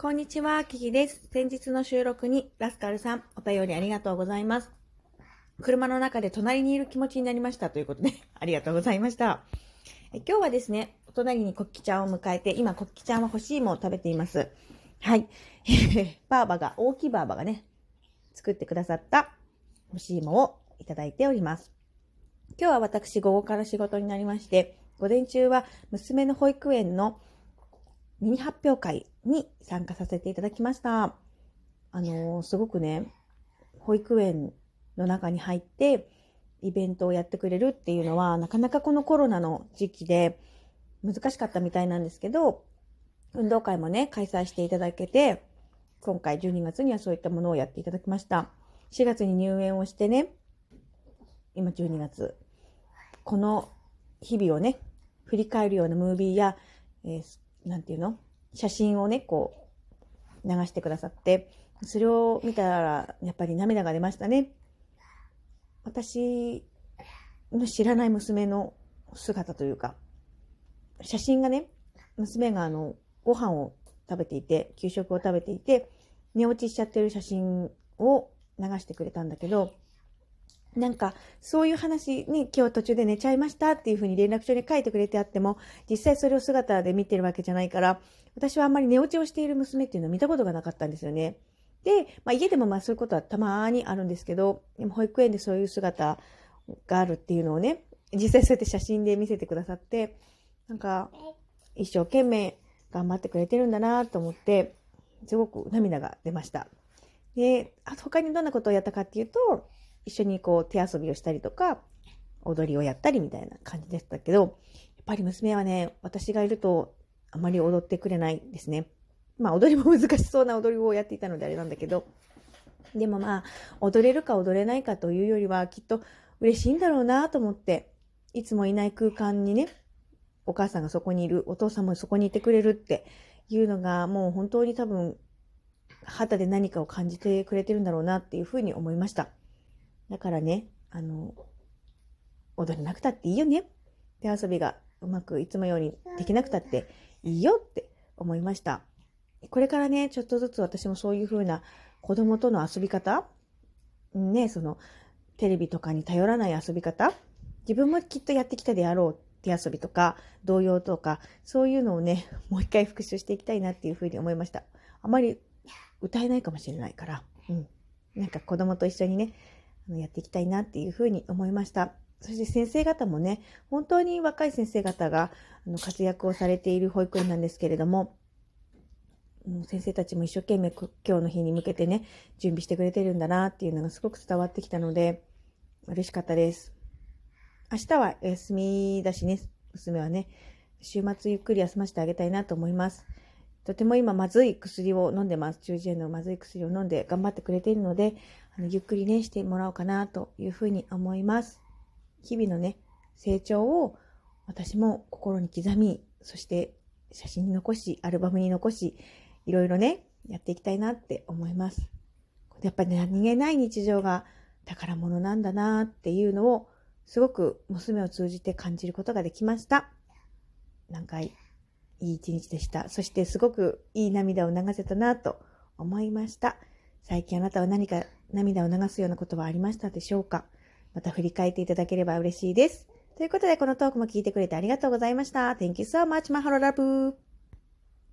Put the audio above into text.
こんにちは、キキです。先日の収録にラスカルさん、お便りありがとうございます。車の中で隣にいる気持ちになりましたということで、ありがとうございました。え今日はですね、お隣にコッキちゃんを迎えて、今コッキちゃんは干し芋を食べています。はい。バーバが、大きいバーバがね、作ってくださった干し芋をいただいております。今日は私午後から仕事になりまして、午前中は娘の保育園のミニ発表会に参加させていただきました。あのーすごくね、保育園の中に入ってイベントをやってくれるっていうのは、なかなかこのコロナの時期で難しかったみたいなんですけど、運動会もね、開催していただけて、今回12月にはそういったものをやっていただきました。4月に入園をしてね、今12月。この日々をね、振り返るようなムービーや、えーなんていうの？写真をね、こう、流してくださって、それを見たら、やっぱり涙が出ましたね。私の知らない娘の姿というか、写真がね、娘があの、ご飯を食べていて、給食を食べていて、寝落ちしちゃってる写真を流してくれたんだけど、なんか、そういう話に今日途中で寝ちゃいましたっていうふうに連絡書に書いてくれてあっても、実際それを姿で見てるわけじゃないから、私はあんまり寝落ちをしている娘っていうのを見たことがなかったんですよね。で、まあ家でもまあそういうことはたまにあるんですけど、でも保育園でそういう姿があるっていうのをね、実際そうやって写真で見せてくださって、なんか、一生懸命頑張ってくれてるんだなと思って、すごく涙が出ました。で、あと他にどんなことをやったかっていうと、一緒にこう手遊びをしたりとか、踊りをやったりみたいな感じでしたけど、やっぱり娘はね、私がいるとあまり踊ってくれないですね。まあ踊りも難しそうな踊りをやっていたのであれなんだけど、でもまあ、踊れるか踊れないかというよりは、きっと嬉しいんだろうなと思って、いつもいない空間にね、お母さんがそこにいる、お父さんもそこにいてくれるっていうのが、もう本当に多分、肌で何かを感じてくれてるんだろうなっていうふうに思いました。だからね、あの、踊れなくたっていいよね。手遊びがうまくいつもようにできなくたっていいよって思いました。これからね、ちょっとずつ私もそういう風な子供との遊び方ね、その、テレビとかに頼らない遊び方自分もきっとやってきたであろう手遊びとか、童謡とか、そういうのをね、もう一回復習していきたいなっていう風に思いました。あまり歌えないかもしれないから、うん。なんか子供と一緒にね、やっていきたいなっていうふうに思いました。そして先生方もね、本当に若い先生方が活躍をされている保育園なんですけれども、先生たちも一生懸命今日の日に向けてね、準備してくれてるんだなっていうのがすごく伝わってきたので、嬉しかったです。明日は休みだしね、娘はね、週末ゆっくり休ませてあげたいなと思います。とても今まずい薬を飲んでます。中耳炎のまずい薬を飲んで頑張ってくれているので、あのゆっくりね、してもらおうかなというふうに思います。日々のね、成長を私も心に刻み、そして写真に残し、アルバムに残し、いろいろね、やっていきたいなって思います。やっぱりね、何気ない日常が宝物なんだなっていうのを、すごく娘を通じて感じることができました。何回いい一日でした。そしてすごくいい涙を流せたなと思いました。最近あなたは何か涙を流すようなことはありましたでしょうか？また振り返っていただければ嬉しいです。ということでこのトークも聞いてくれてありがとうございました。Thank you so much, マハロラブ